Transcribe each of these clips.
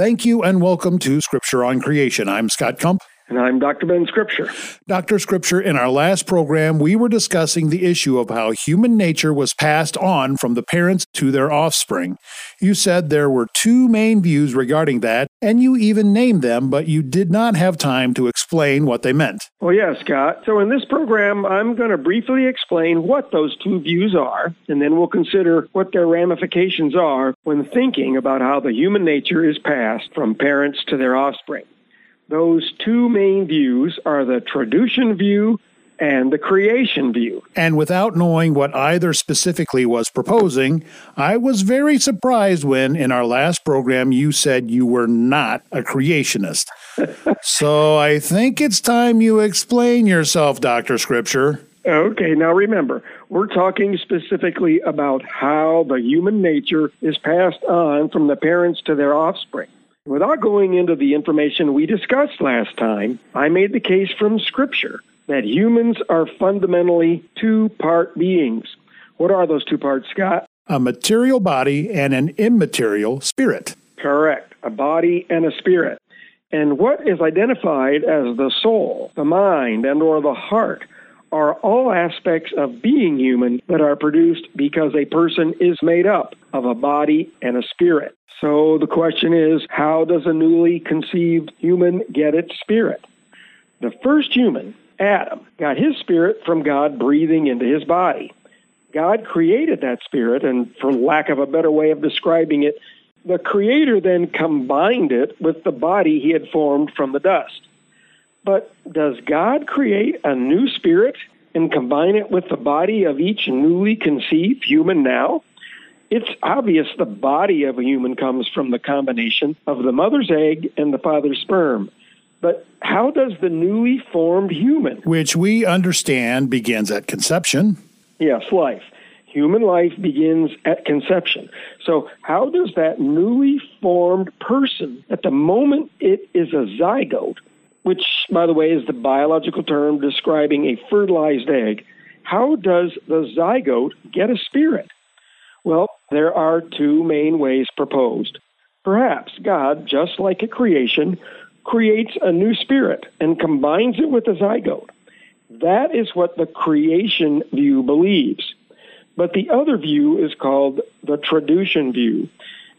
Thank you and welcome to Scripture on Creation. I'm Scott Kump. And I'm Dr. Ben Scripture. Dr. Scripture, in our last program, we were discussing the issue of how human nature was passed on from the parents to their offspring. You said there were two main views regarding that, and you even named them, but you did not have time to explain what they meant. Well, yeah, Scott. So in this program, I'm going to briefly explain what those two views are, and then we'll consider what their ramifications are when thinking about how the human nature is passed from parents to their offspring. Those two main views are the traducian view and the creation view. And without knowing what either specifically was proposing, I was very surprised when, in our last program, you said you were not a creationist. so I think it's time you explain yourself, Dr. Scripture. Okay, now remember, we're talking specifically about how the human nature is passed on from the parents to their offspring. Without going into the information we discussed last time, I made the case from Scripture that humans are fundamentally two part beings. What are those two parts, Scott? A material body and an immaterial spirit. Correct. A body and a spirit. And what is identified as the soul, the mind, and or the heart are all aspects of being human that are produced because a person is made up of a body and a spirit. So the question is how does a newly conceived human get its spirit? The first human, Adam, got his spirit from God breathing into his body. God created that spirit, and for lack of a better way of describing it, the Creator then combined it with the body he had formed from the dust. But does God create a new spirit and combine it with the body of each newly conceived human now? It's obvious the body of a human comes from the combination of the mother's egg and the father's sperm. But how does the newly formed human, which we understand begins at conception, yes, life, human life begins at conception. So, how does that newly formed person, at the moment it is a zygote, which, by the way, is the biological term describing a fertilized egg, how does the zygote get a spirit? Well, there are two main ways proposed. Perhaps God, just like a creation, creates a new spirit and combines it with the zygote. That is what the creation view believes. But the other view is called the traducian view.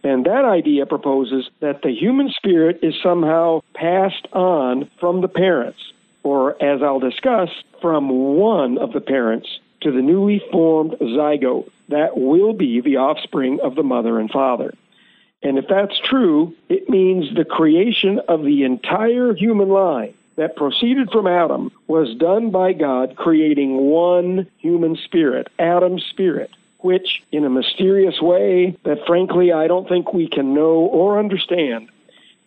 And that idea proposes that the human spirit is somehow passed on from the parents, or as I'll discuss, from one of the parents to the newly formed zygote that will be the offspring of the mother and father. And if that's true, it means the creation of the entire human line that proceeded from Adam was done by God creating one human spirit, Adam's spirit, which, in a mysterious way that frankly I don't think we can know or understand,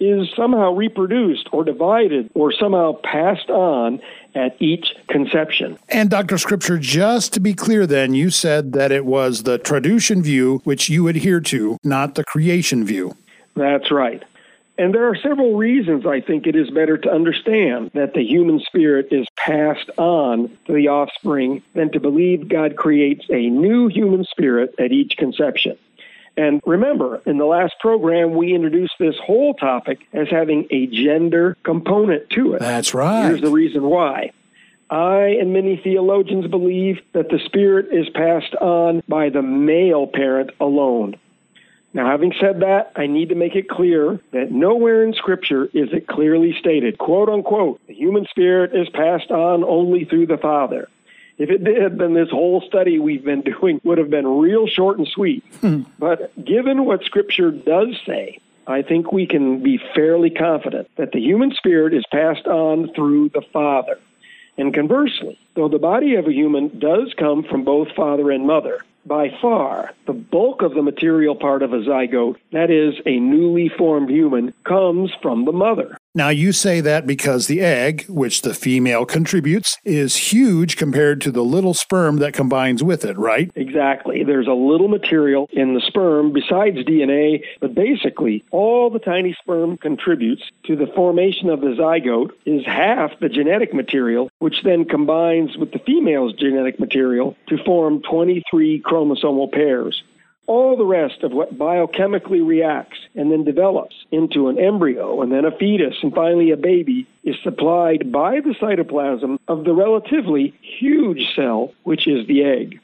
is somehow reproduced or divided or somehow passed on at each conception. And Dr. Scripture, just to be clear, then, you said that it was the traducian view which you adhere to, not the creation view. That's right. And there are several reasons I think it is better to understand that the human spirit is passed on to the offspring than to believe God creates a new human spirit at each conception. And remember, in the last program, we introduced this whole topic as having a gender component to it. That's right. Here's the reason why. I and many theologians believe that the Spirit is passed on by the male parent alone. Now, having said that, I need to make it clear that nowhere in Scripture is it clearly stated, quote unquote, the human spirit is passed on only through the Father. If it did, then this whole study we've been doing would have been real short and sweet. Hmm. But given what Scripture does say, I think we can be fairly confident that the human spirit is passed on through the Father. And conversely, though the body of a human does come from both father and mother, by far the bulk of the material part of a zygote, that is, a newly formed human, comes from the mother. Now, you say that because the egg, which the female contributes, is huge compared to the little sperm that combines with it, right? Exactly. There's a little material in the sperm besides DNA, but basically, all the tiny sperm contributes to the formation of the zygote is half the genetic material, which then combines with the female's genetic material to form 23 chromosomal pairs. All the rest of what biochemically reacts and then develops into an embryo and then a fetus and finally a baby is supplied by the cytoplasm of the relatively huge cell, which is the egg.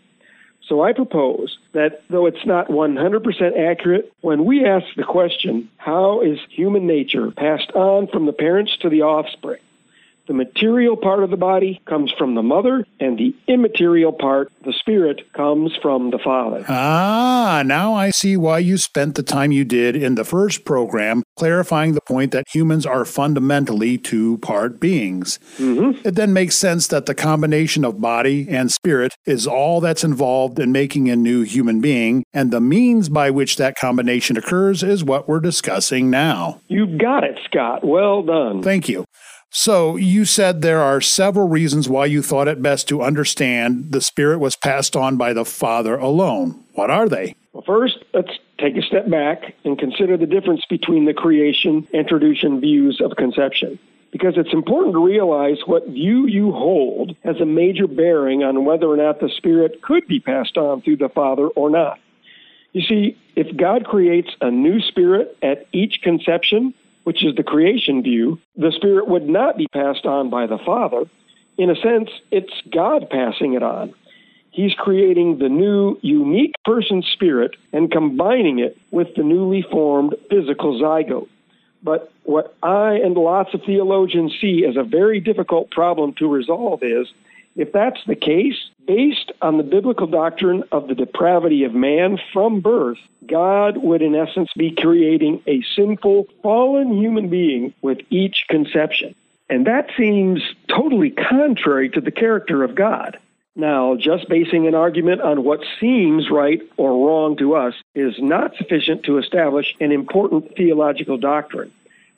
So I propose that though it's not 100% accurate, when we ask the question, how is human nature passed on from the parents to the offspring? The material part of the body comes from the mother, and the immaterial part, the spirit, comes from the father. Ah, now I see why you spent the time you did in the first program clarifying the point that humans are fundamentally two part beings. Mm-hmm. It then makes sense that the combination of body and spirit is all that's involved in making a new human being, and the means by which that combination occurs is what we're discussing now. You got it, Scott. Well done. Thank you. So, you said there are several reasons why you thought it best to understand the Spirit was passed on by the Father alone. What are they? Well, first, let's take a step back and consider the difference between the creation and traducian views of conception. Because it's important to realize what view you hold has a major bearing on whether or not the Spirit could be passed on through the Father or not. You see, if God creates a new spirit at each conception, which is the creation view, the Spirit would not be passed on by the Father. In a sense, it's God passing it on. He's creating the new, unique person spirit and combining it with the newly formed physical zygote. But what I and lots of theologians see as a very difficult problem to resolve is if that's the case, based on the biblical doctrine of the depravity of man from birth, God would in essence be creating a sinful, fallen human being with each conception. And that seems totally contrary to the character of God. Now, just basing an argument on what seems right or wrong to us is not sufficient to establish an important theological doctrine.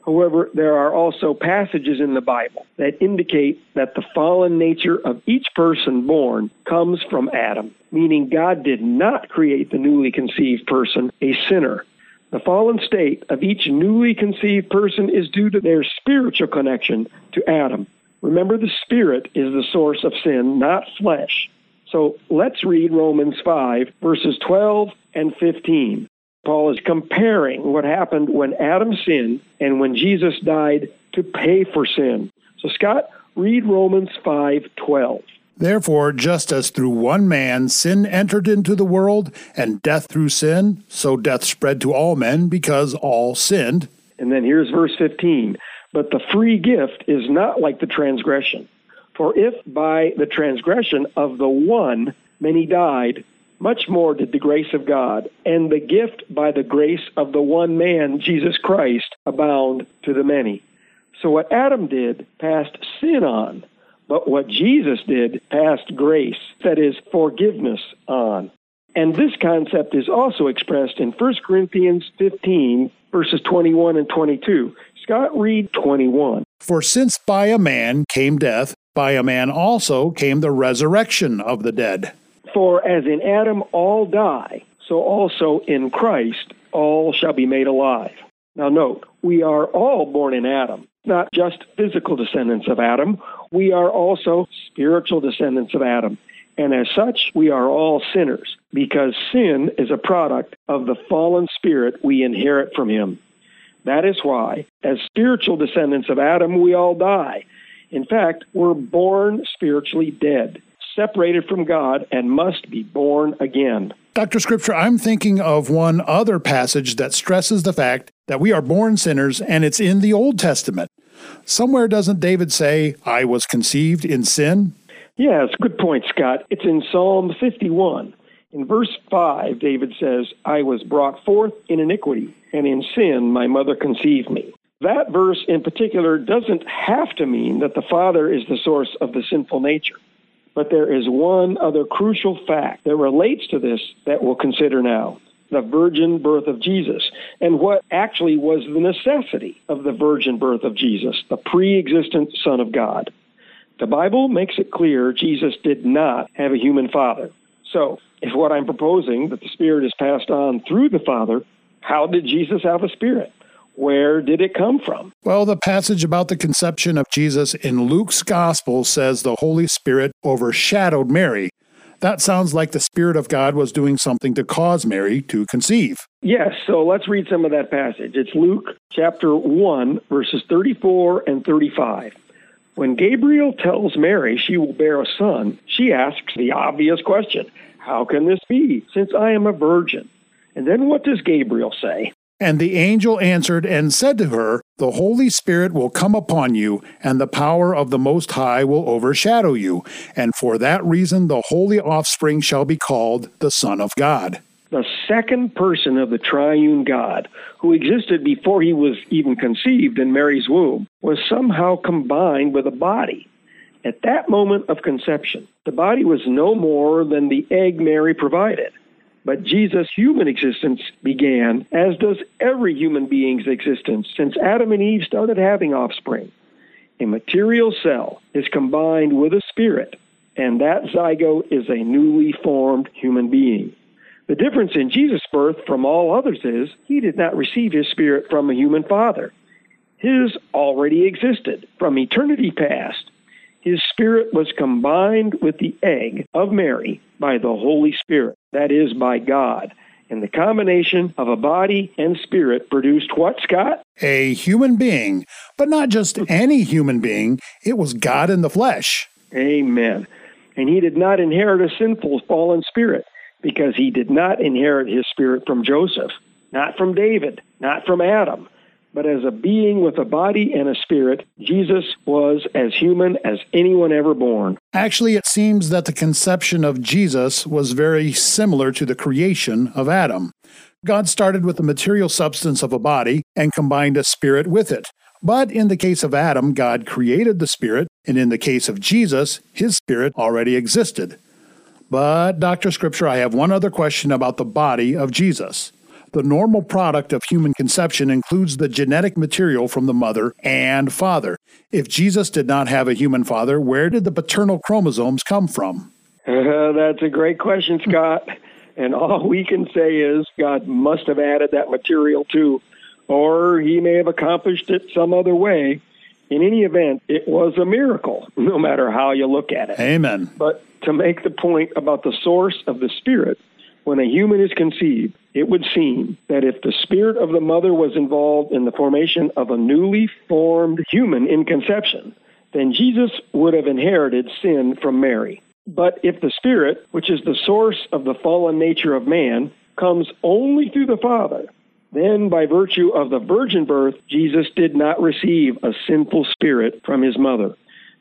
However, there are also passages in the Bible that indicate that the fallen nature of each person born comes from Adam, meaning God did not create the newly conceived person a sinner. The fallen state of each newly conceived person is due to their spiritual connection to Adam. Remember, the spirit is the source of sin, not flesh. So let's read Romans 5, verses 12 and 15. Paul is comparing what happened when Adam sinned and when Jesus died to pay for sin. So Scott, read Romans 5:12. Therefore, just as through one man sin entered into the world, and death through sin, so death spread to all men because all sinned. And then here's verse 15. But the free gift is not like the transgression. For if by the transgression of the one many died, much more did the grace of God and the gift by the grace of the one man, Jesus Christ, abound to the many. So what Adam did passed sin on, but what Jesus did passed grace, that is, forgiveness on. And this concept is also expressed in 1 Corinthians 15, verses 21 and 22. Scott, read 21. For since by a man came death, by a man also came the resurrection of the dead. For as in Adam all die, so also in Christ all shall be made alive. Now, note, we are all born in Adam, not just physical descendants of Adam. We are also spiritual descendants of Adam. And as such, we are all sinners because sin is a product of the fallen spirit we inherit from him. That is why, as spiritual descendants of Adam, we all die. In fact, we're born spiritually dead separated from God and must be born again. Dr. Scripture, I'm thinking of one other passage that stresses the fact that we are born sinners, and it's in the Old Testament. Somewhere doesn't David say, I was conceived in sin? Yes, good point, Scott. It's in Psalm 51. In verse 5, David says, I was brought forth in iniquity, and in sin my mother conceived me. That verse in particular doesn't have to mean that the Father is the source of the sinful nature. But there is one other crucial fact that relates to this that we'll consider now the virgin birth of Jesus, and what actually was the necessity of the virgin birth of Jesus, the pre existent Son of God. The Bible makes it clear Jesus did not have a human father. So, if what I'm proposing, that the Spirit is passed on through the Father, how did Jesus have a Spirit? Where did it come from? Well, the passage about the conception of Jesus in Luke's gospel says the Holy Spirit overshadowed Mary. That sounds like the Spirit of God was doing something to cause Mary to conceive. Yes, so let's read some of that passage. It's Luke chapter 1, verses 34 and 35. When Gabriel tells Mary she will bear a son, she asks the obvious question How can this be, since I am a virgin? And then what does Gabriel say? And the angel answered and said to her, The Holy Spirit will come upon you, and the power of the Most High will overshadow you. And for that reason, the holy offspring shall be called the Son of God. The second person of the triune God, who existed before he was even conceived in Mary's womb, was somehow combined with a body. At that moment of conception, the body was no more than the egg Mary provided. But Jesus' human existence began, as does every human being's existence, since Adam and Eve started having offspring. A material cell is combined with a spirit, and that zygote is a newly formed human being. The difference in Jesus' birth from all others is he did not receive his spirit from a human father. His already existed from eternity past. His spirit was combined with the egg of Mary by the Holy Spirit that is, by God. And the combination of a body and spirit produced what, Scott? A human being, but not just any human being. It was God in the flesh. Amen. And he did not inherit a sinful, fallen spirit because he did not inherit his spirit from Joseph, not from David, not from Adam, but as a being with a body and a spirit, Jesus was as human as anyone ever born. Actually, it seems that the conception of Jesus was very similar to the creation of Adam. God started with the material substance of a body and combined a spirit with it. But in the case of Adam, God created the spirit, and in the case of Jesus, his spirit already existed. But, Dr. Scripture, I have one other question about the body of Jesus. The normal product of human conception includes the genetic material from the mother and father. If Jesus did not have a human father, where did the paternal chromosomes come from? Uh, that's a great question, Scott. And all we can say is God must have added that material too, or he may have accomplished it some other way. In any event, it was a miracle, no matter how you look at it. Amen. But to make the point about the source of the Spirit, when a human is conceived, it would seem that if the spirit of the mother was involved in the formation of a newly formed human in conception, then Jesus would have inherited sin from Mary. But if the spirit, which is the source of the fallen nature of man, comes only through the Father, then by virtue of the virgin birth, Jesus did not receive a sinful spirit from his mother.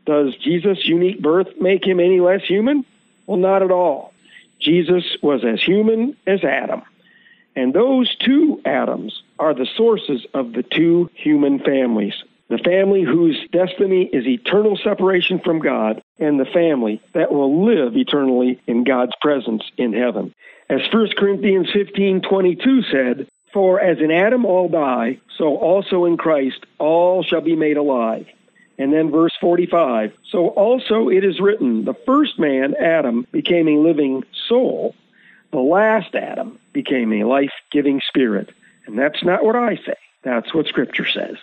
Does Jesus' unique birth make him any less human? Well, not at all. Jesus was as human as Adam. And those two Adams are the sources of the two human families the family whose destiny is eternal separation from God, and the family that will live eternally in God's presence in heaven. As 1 Corinthians 15:22 said, "For as in Adam all die, so also in Christ all shall be made alive." And then verse 45, "So also it is written, the first man, Adam, became a living soul, the last Adam became a life giving spirit. And that's not what I say, that's what Scripture says.